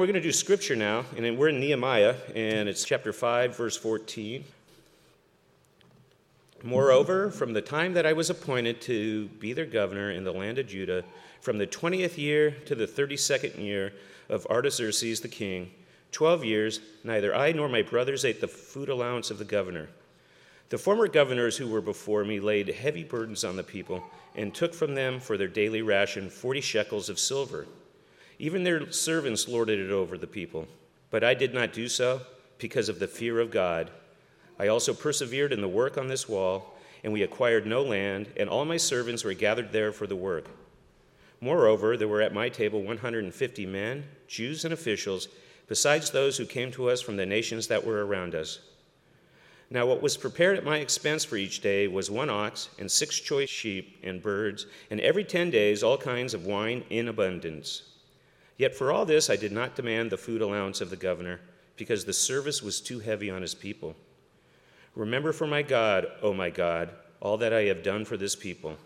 We're going to do scripture now, and we're in Nehemiah, and it's chapter 5, verse 14. Moreover, from the time that I was appointed to be their governor in the land of Judah, from the 20th year to the 32nd year of Artaxerxes the king, 12 years, neither I nor my brothers ate the food allowance of the governor. The former governors who were before me laid heavy burdens on the people and took from them for their daily ration 40 shekels of silver. Even their servants lorded it over the people. But I did not do so because of the fear of God. I also persevered in the work on this wall, and we acquired no land, and all my servants were gathered there for the work. Moreover, there were at my table 150 men, Jews and officials, besides those who came to us from the nations that were around us. Now, what was prepared at my expense for each day was one ox, and six choice sheep and birds, and every ten days all kinds of wine in abundance. Yet for all this I did not demand the food allowance of the governor, because the service was too heavy on his people. Remember for my God, O my God, all that I have done for this people.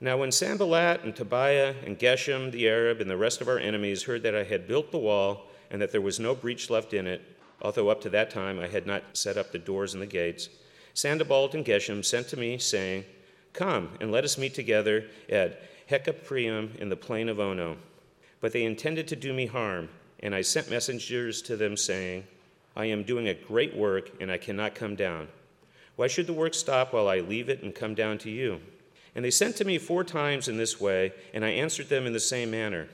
Now, when Sanballat and Tobiah and Geshem the Arab and the rest of our enemies heard that I had built the wall and that there was no breach left in it, although up to that time I had not set up the doors and the gates, Sanballat and Geshem sent to me, saying, Come and let us meet together at Hakkephirim in the plain of Ono. But they intended to do me harm, and I sent messengers to them saying, I am doing a great work, and I cannot come down. Why should the work stop while I leave it and come down to you? And they sent to me four times in this way, and I answered them in the same manner.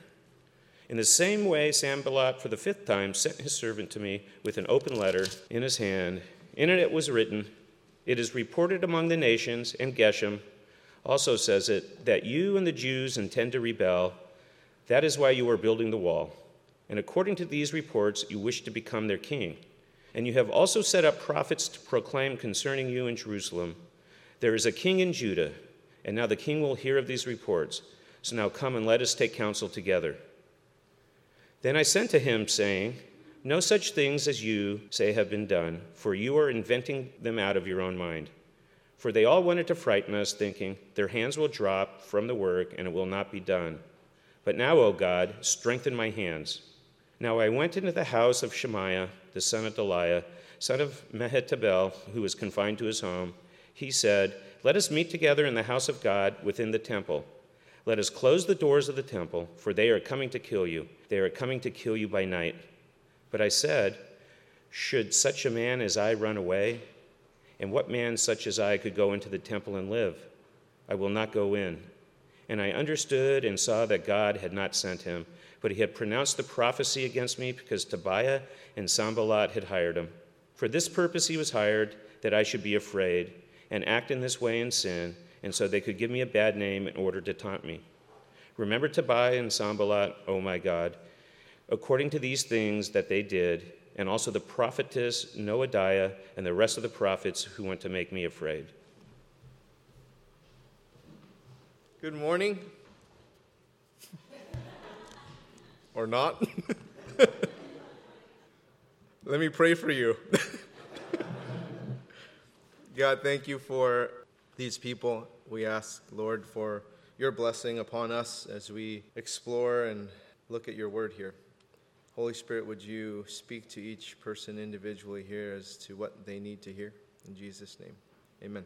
In the same way, Sanballat, for the fifth time, sent his servant to me with an open letter in his hand. In it was written, It is reported among the nations, and Geshem, also says it that you and the Jews intend to rebel. That is why you are building the wall. And according to these reports, you wish to become their king. And you have also set up prophets to proclaim concerning you in Jerusalem there is a king in Judah, and now the king will hear of these reports. So now come and let us take counsel together. Then I sent to him, saying, No such things as you say have been done, for you are inventing them out of your own mind. For they all wanted to frighten us, thinking, Their hands will drop from the work, and it will not be done. But now, O God, strengthen my hands. Now I went into the house of Shemaiah, the son of Delaiah, son of Mehetabel, who was confined to his home. He said, Let us meet together in the house of God within the temple. Let us close the doors of the temple, for they are coming to kill you. They are coming to kill you by night. But I said, Should such a man as I run away? And what man such as I could go into the temple and live? I will not go in. And I understood and saw that God had not sent him, but he had pronounced the prophecy against me because Tobiah and Sanballat had hired him. For this purpose he was hired, that I should be afraid and act in this way in sin, and so they could give me a bad name in order to taunt me. Remember Tobiah and Sanballat, O oh my God, according to these things that they did and also the prophetess Noadiah and the rest of the prophets who went to make me afraid. Good morning. or not. Let me pray for you. God, thank you for these people. We ask, Lord, for your blessing upon us as we explore and look at your word here. Holy Spirit, would you speak to each person individually here as to what they need to hear? In Jesus' name, amen.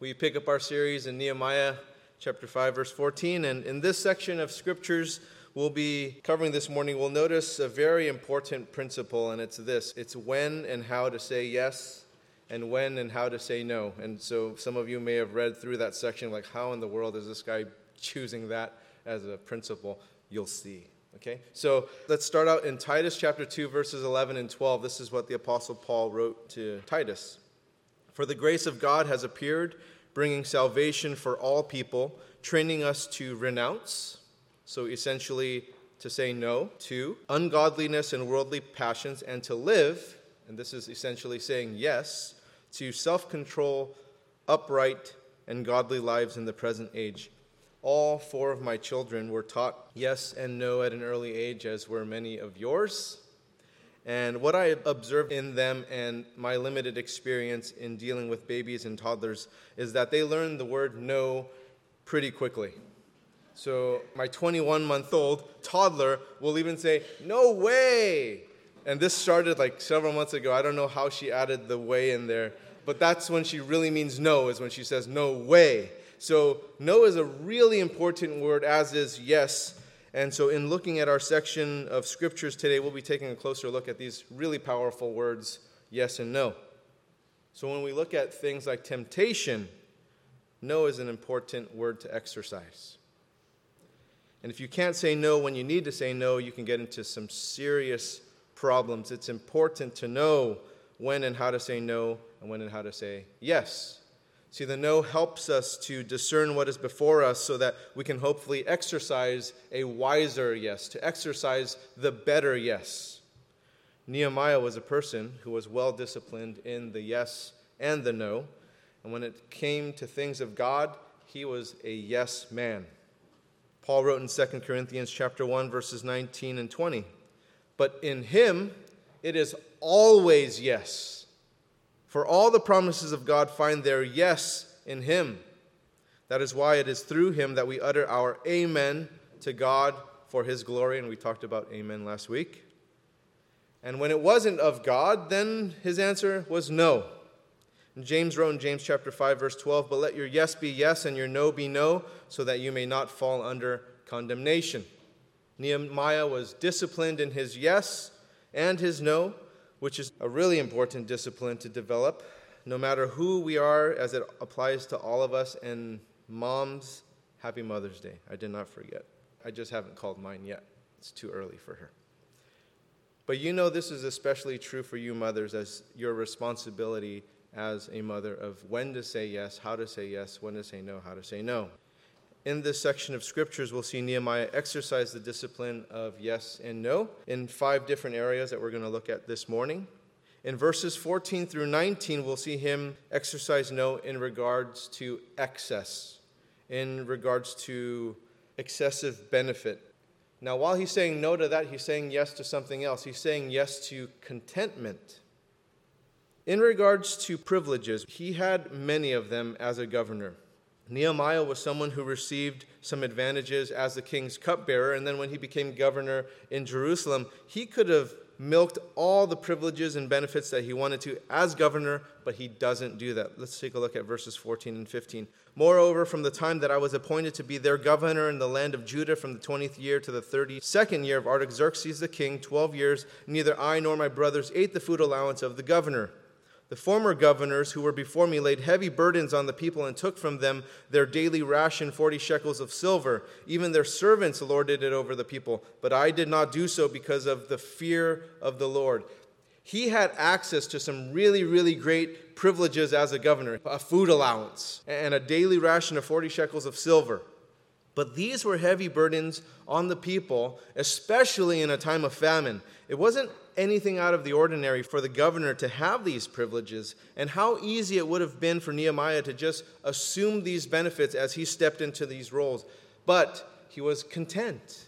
We pick up our series in Nehemiah chapter 5, verse 14. And in this section of scriptures we'll be covering this morning, we'll notice a very important principle, and it's this it's when and how to say yes and when and how to say no. And so some of you may have read through that section, like, how in the world is this guy choosing that as a principle? You'll see. Okay, so let's start out in Titus chapter 2, verses 11 and 12. This is what the Apostle Paul wrote to Titus. For the grace of God has appeared, bringing salvation for all people, training us to renounce, so essentially to say no to ungodliness and worldly passions, and to live, and this is essentially saying yes, to self control, upright, and godly lives in the present age all four of my children were taught yes and no at an early age, as were many of yours. And what I observed in them and my limited experience in dealing with babies and toddlers is that they learn the word no pretty quickly. So my 21 month old toddler will even say, No way! And this started like several months ago. I don't know how she added the way in there, but that's when she really means no, is when she says, No way. So no is a really important word, as is yes. And so, in looking at our section of scriptures today, we'll be taking a closer look at these really powerful words, yes and no. So, when we look at things like temptation, no is an important word to exercise. And if you can't say no when you need to say no, you can get into some serious problems. It's important to know when and how to say no and when and how to say yes. See, the no helps us to discern what is before us so that we can hopefully exercise a wiser yes, to exercise the better yes. Nehemiah was a person who was well disciplined in the yes and the no. And when it came to things of God, he was a yes man. Paul wrote in 2 Corinthians chapter 1 verses 19 and 20. But in him it is always yes. For all the promises of God find their yes in him. That is why it is through him that we utter our amen to God for his glory and we talked about amen last week. And when it wasn't of God, then his answer was no. And James wrote in James chapter 5 verse 12, "But let your yes be yes and your no be no, so that you may not fall under condemnation." Nehemiah was disciplined in his yes and his no, which is a really important discipline to develop, no matter who we are as it applies to all of us. And moms, happy Mother's Day. I did not forget. I just haven't called mine yet. It's too early for her. But you know, this is especially true for you mothers as your responsibility as a mother of when to say yes, how to say yes, when to say no, how to say no. In this section of scriptures, we'll see Nehemiah exercise the discipline of yes and no in five different areas that we're going to look at this morning. In verses 14 through 19, we'll see him exercise no in regards to excess, in regards to excessive benefit. Now, while he's saying no to that, he's saying yes to something else. He's saying yes to contentment. In regards to privileges, he had many of them as a governor. Nehemiah was someone who received some advantages as the king's cupbearer, and then when he became governor in Jerusalem, he could have milked all the privileges and benefits that he wanted to as governor, but he doesn't do that. Let's take a look at verses 14 and 15. Moreover, from the time that I was appointed to be their governor in the land of Judah, from the 20th year to the 32nd year of Artaxerxes the king, 12 years, neither I nor my brothers ate the food allowance of the governor the former governors who were before me laid heavy burdens on the people and took from them their daily ration, 40 shekels of silver. Even their servants lorded it over the people. But I did not do so because of the fear of the Lord. He had access to some really, really great privileges as a governor a food allowance and a daily ration of 40 shekels of silver. But these were heavy burdens on the people, especially in a time of famine. It wasn't anything out of the ordinary for the governor to have these privileges, and how easy it would have been for Nehemiah to just assume these benefits as he stepped into these roles. But he was content.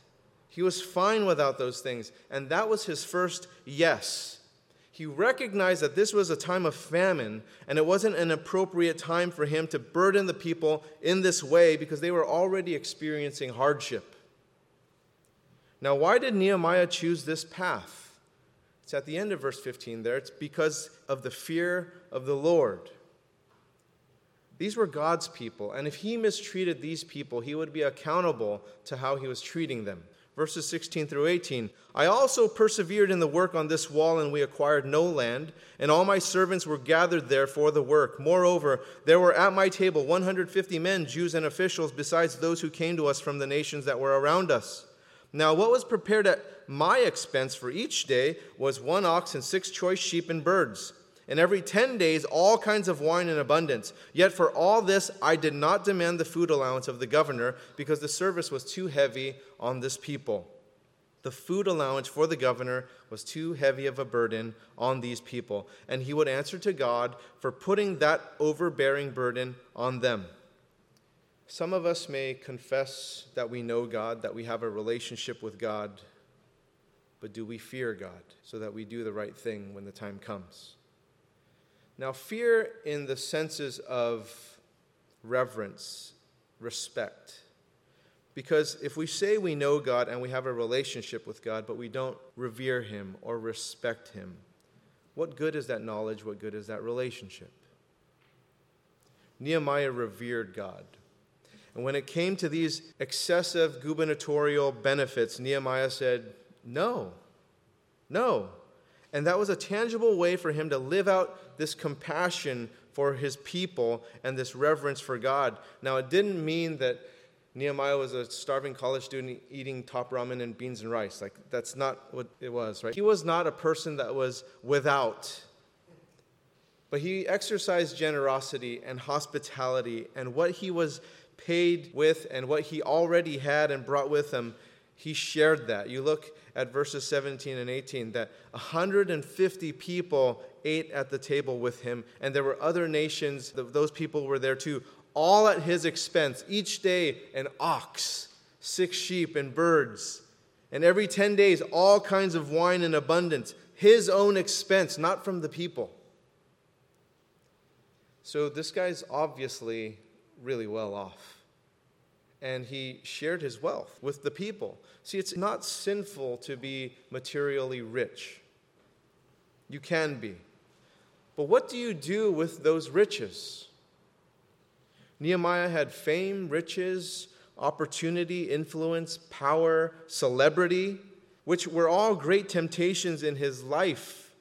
He was fine without those things, and that was his first yes. He recognized that this was a time of famine, and it wasn't an appropriate time for him to burden the people in this way because they were already experiencing hardship. Now, why did Nehemiah choose this path? It's at the end of verse 15 there. It's because of the fear of the Lord. These were God's people, and if he mistreated these people, he would be accountable to how he was treating them. Verses 16 through 18 I also persevered in the work on this wall, and we acquired no land, and all my servants were gathered there for the work. Moreover, there were at my table 150 men, Jews and officials, besides those who came to us from the nations that were around us. Now, what was prepared at my expense for each day was one ox and six choice sheep and birds, and every ten days all kinds of wine in abundance. Yet for all this I did not demand the food allowance of the governor, because the service was too heavy on this people. The food allowance for the governor was too heavy of a burden on these people, and he would answer to God for putting that overbearing burden on them. Some of us may confess that we know God, that we have a relationship with God, but do we fear God so that we do the right thing when the time comes? Now, fear in the senses of reverence, respect, Because if we say we know God and we have a relationship with God, but we don't revere Him or respect Him, what good is that knowledge? What good is that relationship? Nehemiah revered God. And when it came to these excessive gubernatorial benefits, Nehemiah said, No, no. And that was a tangible way for him to live out this compassion for his people and this reverence for God. Now, it didn't mean that Nehemiah was a starving college student eating top ramen and beans and rice. Like, that's not what it was, right? He was not a person that was without. But he exercised generosity and hospitality, and what he was paid with and what he already had and brought with him, he shared that. You look at verses 17 and 18 that 150 people ate at the table with him, and there were other nations, those people were there too, all at his expense. Each day, an ox, six sheep, and birds. And every 10 days, all kinds of wine in abundance. His own expense, not from the people. So this guy's obviously really well off. And he shared his wealth with the people. See, it's not sinful to be materially rich. You can be. But what do you do with those riches? Nehemiah had fame, riches, opportunity, influence, power, celebrity, which were all great temptations in his life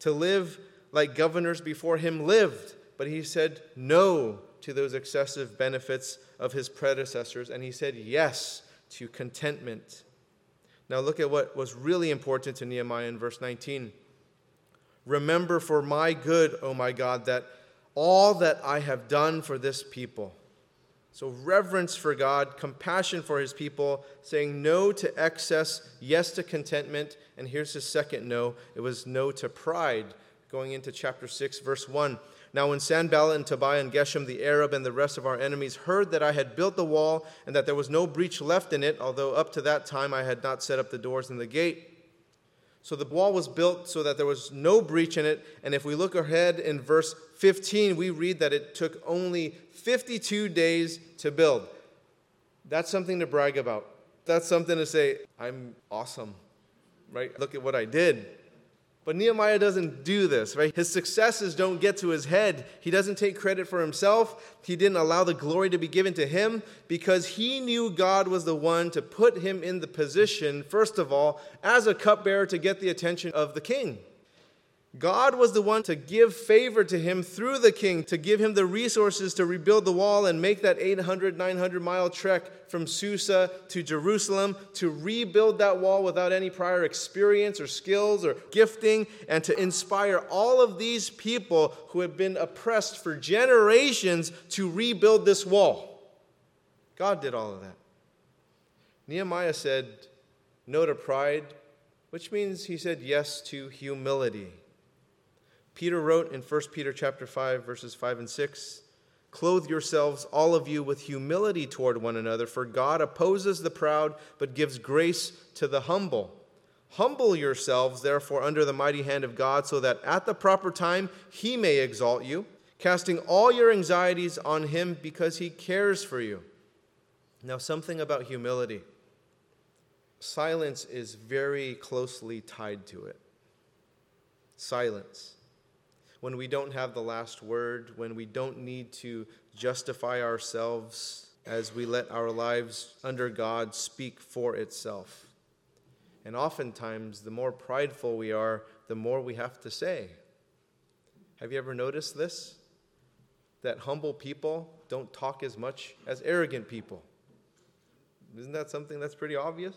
to live like governors before him lived. But he said no to those excessive benefits of his predecessors, and he said yes to contentment. Now, look at what was really important to Nehemiah in verse 19. Remember for my good, O my God, that all that I have done for this people. So, reverence for God, compassion for his people, saying no to excess, yes to contentment. And here's his second no it was no to pride. Going into chapter 6, verse 1. Now, when Sanballat and Tobiah and Geshem the Arab and the rest of our enemies heard that I had built the wall and that there was no breach left in it, although up to that time I had not set up the doors and the gate, so the wall was built so that there was no breach in it. And if we look ahead in verse 15, we read that it took only 52 days to build. That's something to brag about. That's something to say, I'm awesome, right? Look at what I did. But Nehemiah doesn't do this, right? His successes don't get to his head. He doesn't take credit for himself. He didn't allow the glory to be given to him because he knew God was the one to put him in the position, first of all, as a cupbearer to get the attention of the king. God was the one to give favor to him through the king, to give him the resources to rebuild the wall and make that 800, 900 mile trek from Susa to Jerusalem, to rebuild that wall without any prior experience or skills or gifting, and to inspire all of these people who have been oppressed for generations to rebuild this wall. God did all of that. Nehemiah said no to pride, which means he said yes to humility. Peter wrote in 1 Peter chapter 5 verses 5 and 6, "Clothe yourselves all of you with humility toward one another, for God opposes the proud but gives grace to the humble." Humble yourselves therefore under the mighty hand of God, so that at the proper time he may exalt you, casting all your anxieties on him because he cares for you. Now something about humility. Silence is very closely tied to it. Silence when we don't have the last word, when we don't need to justify ourselves as we let our lives under God speak for itself. And oftentimes, the more prideful we are, the more we have to say. Have you ever noticed this? That humble people don't talk as much as arrogant people. Isn't that something that's pretty obvious?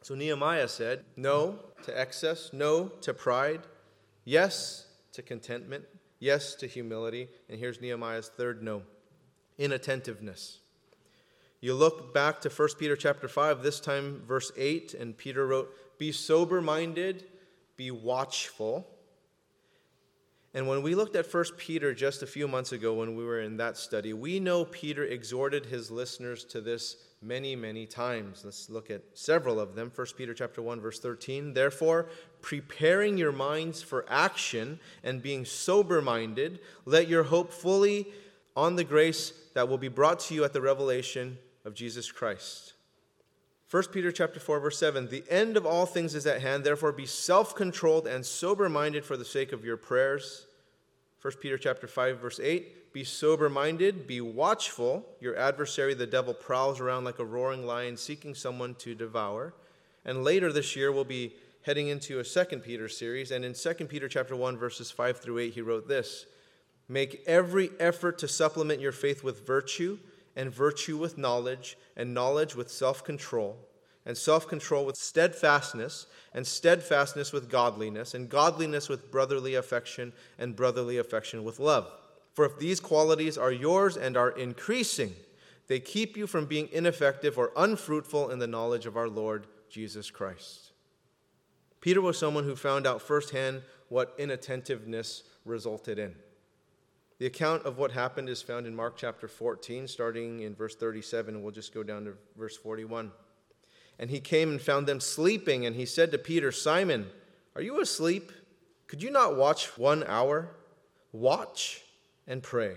So Nehemiah said, No to excess, no to pride, yes to contentment, yes to humility, and here's Nehemiah's third no inattentiveness. You look back to 1 Peter chapter 5, this time verse 8, and Peter wrote, Be sober minded, be watchful. And when we looked at 1 Peter just a few months ago when we were in that study, we know Peter exhorted his listeners to this many, many times. Let's look at several of them. 1 Peter chapter 1 verse 13. Therefore, preparing your minds for action and being sober-minded, let your hope fully on the grace that will be brought to you at the revelation of of Jesus Christ. 1 Peter chapter 4 verse 7 The end of all things is at hand therefore be self-controlled and sober-minded for the sake of your prayers. 1 Peter chapter 5 verse 8 Be sober-minded, be watchful. Your adversary the devil prowls around like a roaring lion seeking someone to devour. And later this year we'll be heading into a 2 Peter series and in 2 Peter chapter 1 verses 5 through 8 he wrote this Make every effort to supplement your faith with virtue and virtue with knowledge, and knowledge with self control, and self control with steadfastness, and steadfastness with godliness, and godliness with brotherly affection, and brotherly affection with love. For if these qualities are yours and are increasing, they keep you from being ineffective or unfruitful in the knowledge of our Lord Jesus Christ. Peter was someone who found out firsthand what inattentiveness resulted in. The account of what happened is found in Mark chapter 14, starting in verse 37, and we'll just go down to verse 41. And he came and found them sleeping, and he said to Peter, Simon, are you asleep? Could you not watch one hour? Watch and pray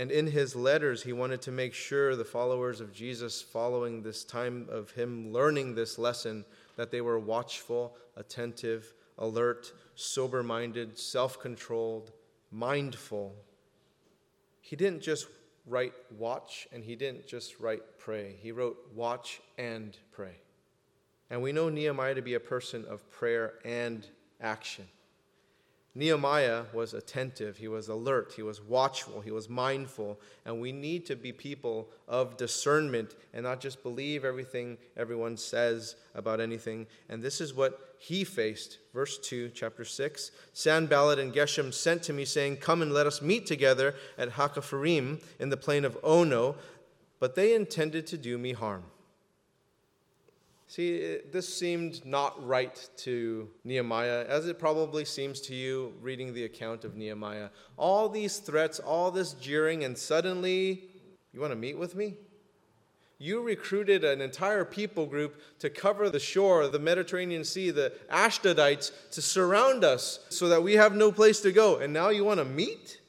And in his letters, he wanted to make sure the followers of Jesus, following this time of him learning this lesson, that they were watchful, attentive, alert, sober minded, self controlled, mindful. He didn't just write watch and he didn't just write pray. He wrote watch and pray. And we know Nehemiah to be a person of prayer and action. Nehemiah was attentive, he was alert, he was watchful, he was mindful, and we need to be people of discernment and not just believe everything everyone says about anything. And this is what he faced. Verse 2, chapter 6 Sanballat and Geshem sent to me, saying, Come and let us meet together at Hakkephirim in the plain of Ono, but they intended to do me harm. See, this seemed not right to Nehemiah, as it probably seems to you reading the account of Nehemiah. All these threats, all this jeering, and suddenly, you want to meet with me? You recruited an entire people group to cover the shore, the Mediterranean Sea, the Ashdodites, to surround us so that we have no place to go. And now you want to meet?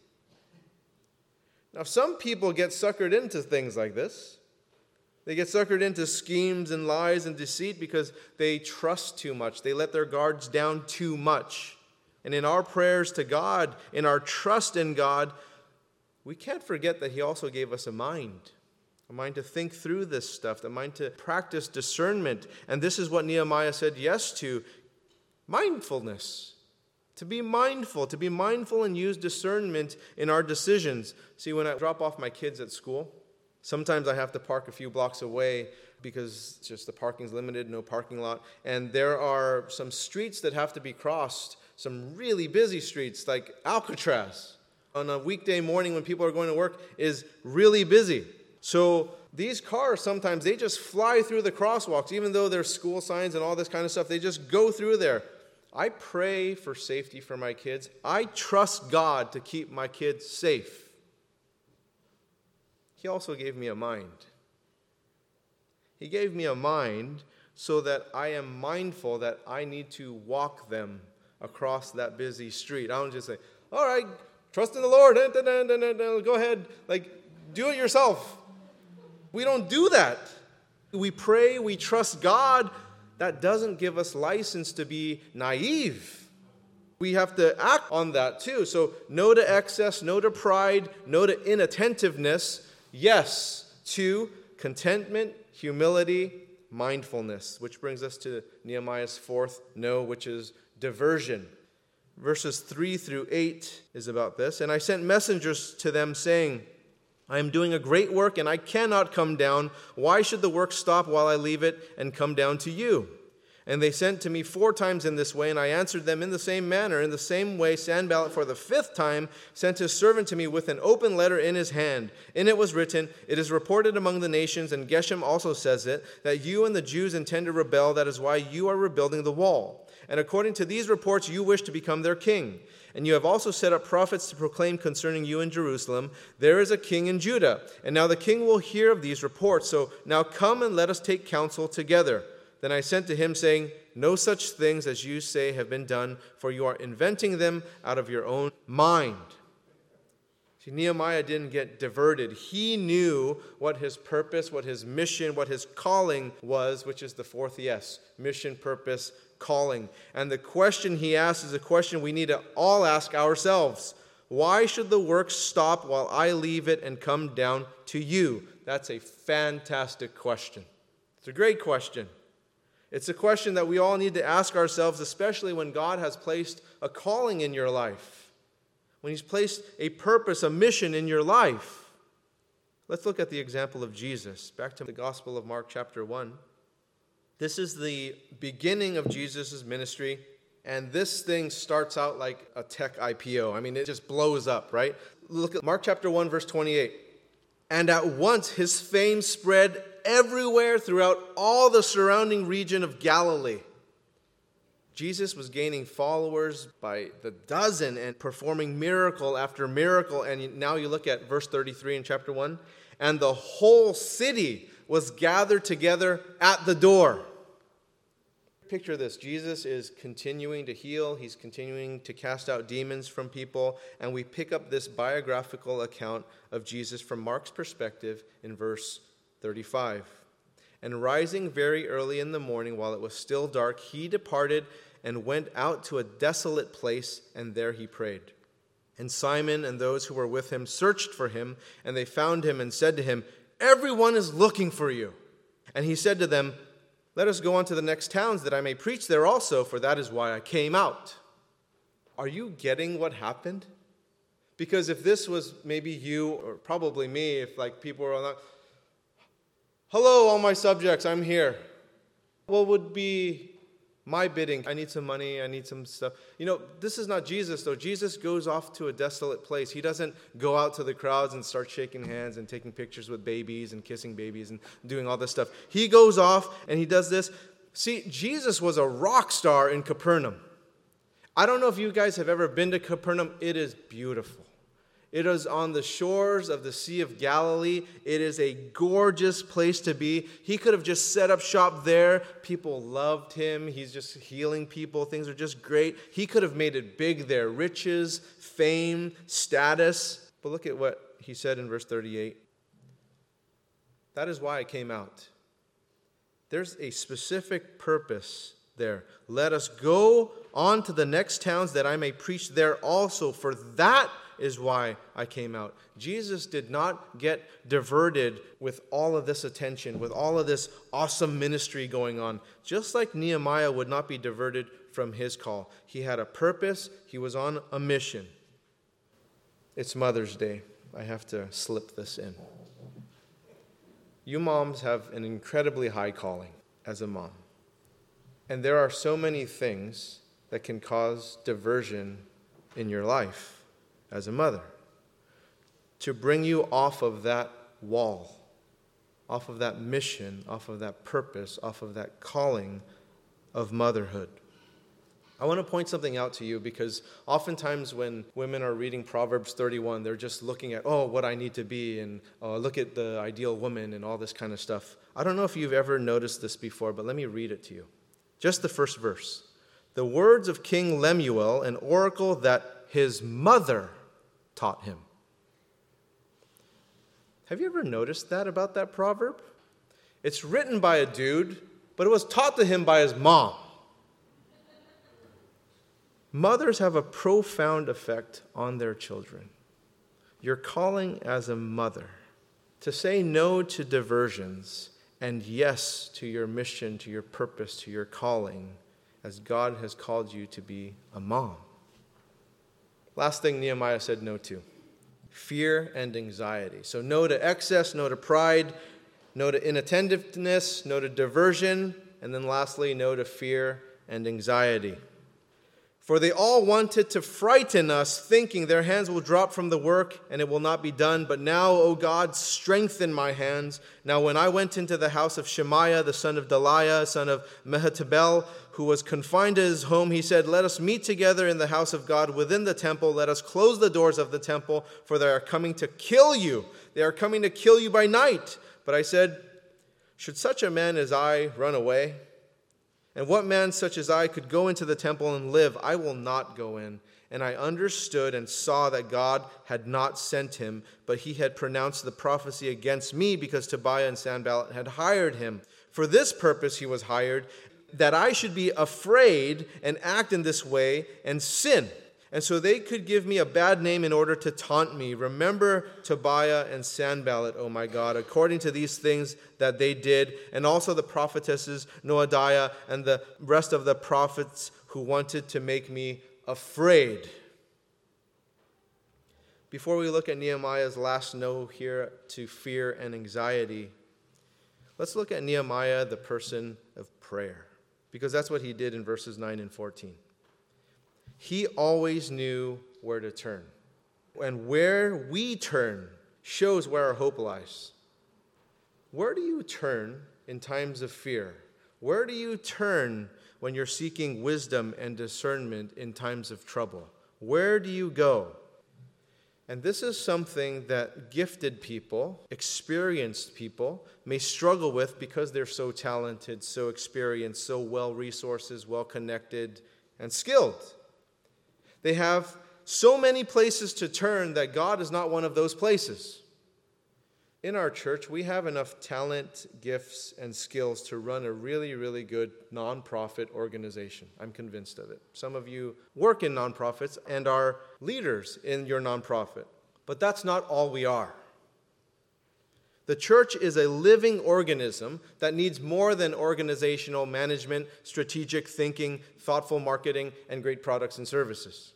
Now, some people get suckered into things like this. They get suckered into schemes and lies and deceit because they trust too much. They let their guards down too much. And in our prayers to God, in our trust in God, we can't forget that He also gave us a mind a mind to think through this stuff, a mind to practice discernment. And this is what Nehemiah said yes to mindfulness. To be mindful, to be mindful and use discernment in our decisions. See, when I drop off my kids at school, Sometimes I have to park a few blocks away because just the parking's limited, no parking lot. And there are some streets that have to be crossed, some really busy streets like Alcatraz on a weekday morning when people are going to work is really busy. So these cars sometimes they just fly through the crosswalks even though there's school signs and all this kind of stuff. They just go through there. I pray for safety for my kids. I trust God to keep my kids safe. He also gave me a mind. He gave me a mind so that I am mindful that I need to walk them across that busy street. I don't just say, all right, trust in the Lord. Go ahead. Like, do it yourself. We don't do that. We pray, we trust God. That doesn't give us license to be naive. We have to act on that too. So, no to excess, no to pride, no to inattentiveness Yes to contentment, humility, mindfulness, which brings us to Nehemiah's fourth no, which is diversion. Verses 3 through 8 is about this. And I sent messengers to them saying, I am doing a great work and I cannot come down. Why should the work stop while I leave it and come down to you? And they sent to me four times in this way, and I answered them in the same manner. In the same way, Sanballat, for the fifth time, sent his servant to me with an open letter in his hand. In it was written, It is reported among the nations, and Geshem also says it, that you and the Jews intend to rebel. That is why you are rebuilding the wall. And according to these reports, you wish to become their king. And you have also set up prophets to proclaim concerning you in Jerusalem, There is a king in Judah. And now the king will hear of these reports. So now come and let us take counsel together. Then I sent to him, saying, No such things as you say have been done, for you are inventing them out of your own mind. See, Nehemiah didn't get diverted. He knew what his purpose, what his mission, what his calling was, which is the fourth yes mission, purpose, calling. And the question he asks is a question we need to all ask ourselves Why should the work stop while I leave it and come down to you? That's a fantastic question. It's a great question. It's a question that we all need to ask ourselves, especially when God has placed a calling in your life, when He's placed a purpose, a mission in your life. Let's look at the example of Jesus. Back to the Gospel of Mark, chapter 1. This is the beginning of Jesus' ministry, and this thing starts out like a tech IPO. I mean, it just blows up, right? Look at Mark chapter 1, verse 28. And at once his fame spread everywhere throughout all the surrounding region of Galilee. Jesus was gaining followers by the dozen and performing miracle after miracle. And now you look at verse 33 in chapter 1 and the whole city was gathered together at the door. Picture this Jesus is continuing to heal, he's continuing to cast out demons from people, and we pick up this biographical account of Jesus from Mark's perspective in verse 35. And rising very early in the morning, while it was still dark, he departed and went out to a desolate place, and there he prayed. And Simon and those who were with him searched for him, and they found him and said to him, Everyone is looking for you. And he said to them, Let us go on to the next towns that I may preach there also, for that is why I came out. Are you getting what happened? Because if this was maybe you, or probably me, if like people were on that, Hello, all my subjects, I'm here. What would be my bidding? I need some money, I need some stuff. You know, this is not Jesus, though. Jesus goes off to a desolate place. He doesn't go out to the crowds and start shaking hands and taking pictures with babies and kissing babies and doing all this stuff. He goes off and he does this. See, Jesus was a rock star in Capernaum. I don't know if you guys have ever been to Capernaum, it is beautiful. It is on the shores of the Sea of Galilee. It is a gorgeous place to be. He could have just set up shop there. People loved him. He's just healing people. Things are just great. He could have made it big there riches, fame, status. But look at what he said in verse 38. That is why I came out. There's a specific purpose there. Let us go on to the next towns that I may preach there also, for that is why I came out. Jesus did not get diverted with all of this attention, with all of this awesome ministry going on, just like Nehemiah would not be diverted from his call. He had a purpose, he was on a mission. It's Mother's Day. I have to slip this in. You moms have an incredibly high calling as a mom. And there are so many things that can cause diversion in your life as a mother to bring you off of that wall, off of that mission, off of that purpose, off of that calling of motherhood. I want to point something out to you because oftentimes when women are reading Proverbs 31, they're just looking at, oh, what I need to be, and oh, look at the ideal woman, and all this kind of stuff. I don't know if you've ever noticed this before, but let me read it to you. Just the first verse. The words of King Lemuel, an oracle that his mother taught him. Have you ever noticed that about that proverb? It's written by a dude, but it was taught to him by his mom. Mothers have a profound effect on their children. Your calling as a mother to say no to diversions and yes to your mission, to your purpose, to your calling, as God has called you to be a mom. Last thing Nehemiah said no to fear and anxiety. So, no to excess, no to pride, no to inattentiveness, no to diversion. And then lastly, no to fear and anxiety. For they all wanted to frighten us, thinking their hands will drop from the work and it will not be done. But now, O God, strengthen my hands. Now, when I went into the house of Shemaiah, the son of Delaiah, son of Mehetabel, who was confined to his home, he said, Let us meet together in the house of God within the temple. Let us close the doors of the temple, for they are coming to kill you. They are coming to kill you by night. But I said, Should such a man as I run away? And what man such as I could go into the temple and live? I will not go in. And I understood and saw that God had not sent him, but he had pronounced the prophecy against me because Tobiah and Sanballat had hired him. For this purpose he was hired, that I should be afraid and act in this way and sin. And so they could give me a bad name in order to taunt me. Remember Tobiah and Sanballat, O oh my God, according to these things that they did, and also the prophetesses Noadiah and the rest of the prophets who wanted to make me afraid. Before we look at Nehemiah's last no here to fear and anxiety, let's look at Nehemiah, the person of prayer, because that's what he did in verses 9 and 14. He always knew where to turn. And where we turn shows where our hope lies. Where do you turn in times of fear? Where do you turn when you're seeking wisdom and discernment in times of trouble? Where do you go? And this is something that gifted people, experienced people, may struggle with because they're so talented, so experienced, so well resourced, well connected, and skilled. They have so many places to turn that God is not one of those places. In our church, we have enough talent, gifts, and skills to run a really, really good nonprofit organization. I'm convinced of it. Some of you work in nonprofits and are leaders in your nonprofit, but that's not all we are. The church is a living organism that needs more than organizational management, strategic thinking, thoughtful marketing, and great products and services.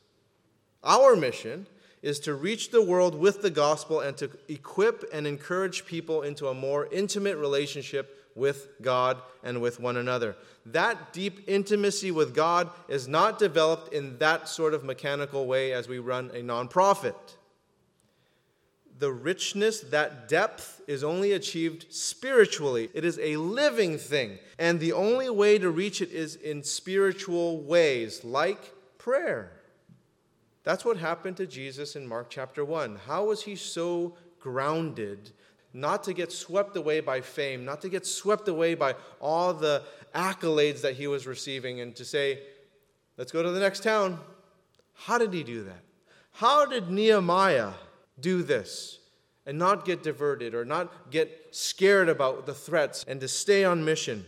Our mission is to reach the world with the gospel and to equip and encourage people into a more intimate relationship with God and with one another. That deep intimacy with God is not developed in that sort of mechanical way as we run a nonprofit the richness, that depth, is only achieved spiritually. It is a living thing. And the only way to reach it is in spiritual ways, like prayer. That's what happened to Jesus in Mark chapter 1. How was he so grounded not to get swept away by fame, not to get swept away by all the accolades that he was receiving, and to say, let's go to the next town? How did he do that? How did Nehemiah do this and not get diverted or not get scared about the threats and to stay on mission.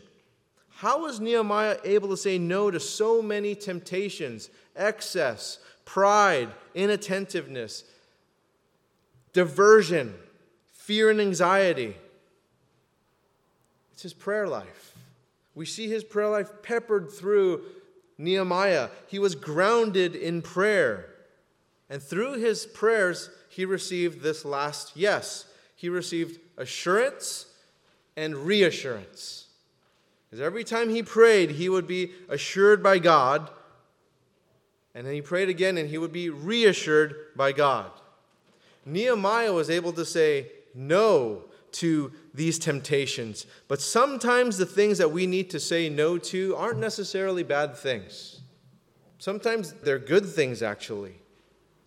How was Nehemiah able to say no to so many temptations, excess, pride, inattentiveness, diversion, fear, and anxiety? It's his prayer life. We see his prayer life peppered through Nehemiah. He was grounded in prayer. And through his prayers, he received this last yes. He received assurance and reassurance. Because every time he prayed, he would be assured by God. And then he prayed again and he would be reassured by God. Nehemiah was able to say no to these temptations. But sometimes the things that we need to say no to aren't necessarily bad things. Sometimes they're good things, actually.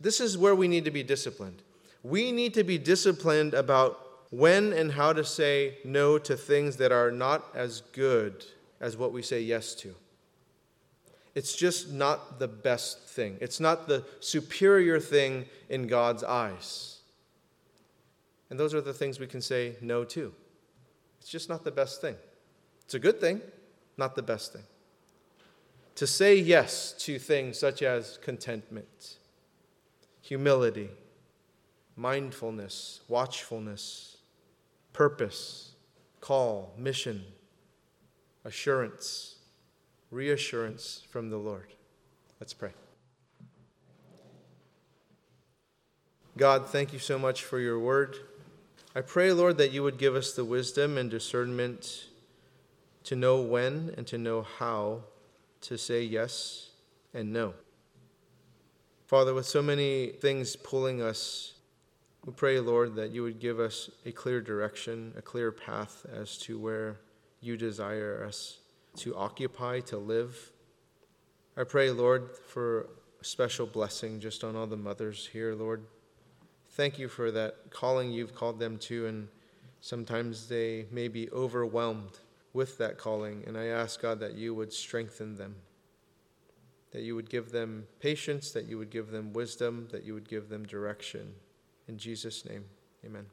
This is where we need to be disciplined. We need to be disciplined about when and how to say no to things that are not as good as what we say yes to. It's just not the best thing, it's not the superior thing in God's eyes. And those are the things we can say no to. It's just not the best thing. It's a good thing, not the best thing. To say yes to things such as contentment humility, mindfulness, watchfulness, purpose, call, mission, assurance, reassurance from the Lord. Let's pray. God, thank you so much for your word. I pray, Lord, that you would give us the wisdom and discernment to know when and to know how to say yes and no. Father, with so many things pulling us, we pray, Lord, that you would give us a clear direction, a clear path as to where you desire us to occupy, to live. I pray, Lord, for a special blessing just on all the mothers here, Lord. Thank you for that calling you've called them to, and sometimes they may be overwhelmed with that calling. And I ask, God, that you would strengthen them, that you would give them patience, that you would give them wisdom, that you would give them direction. In Jesus' name, amen.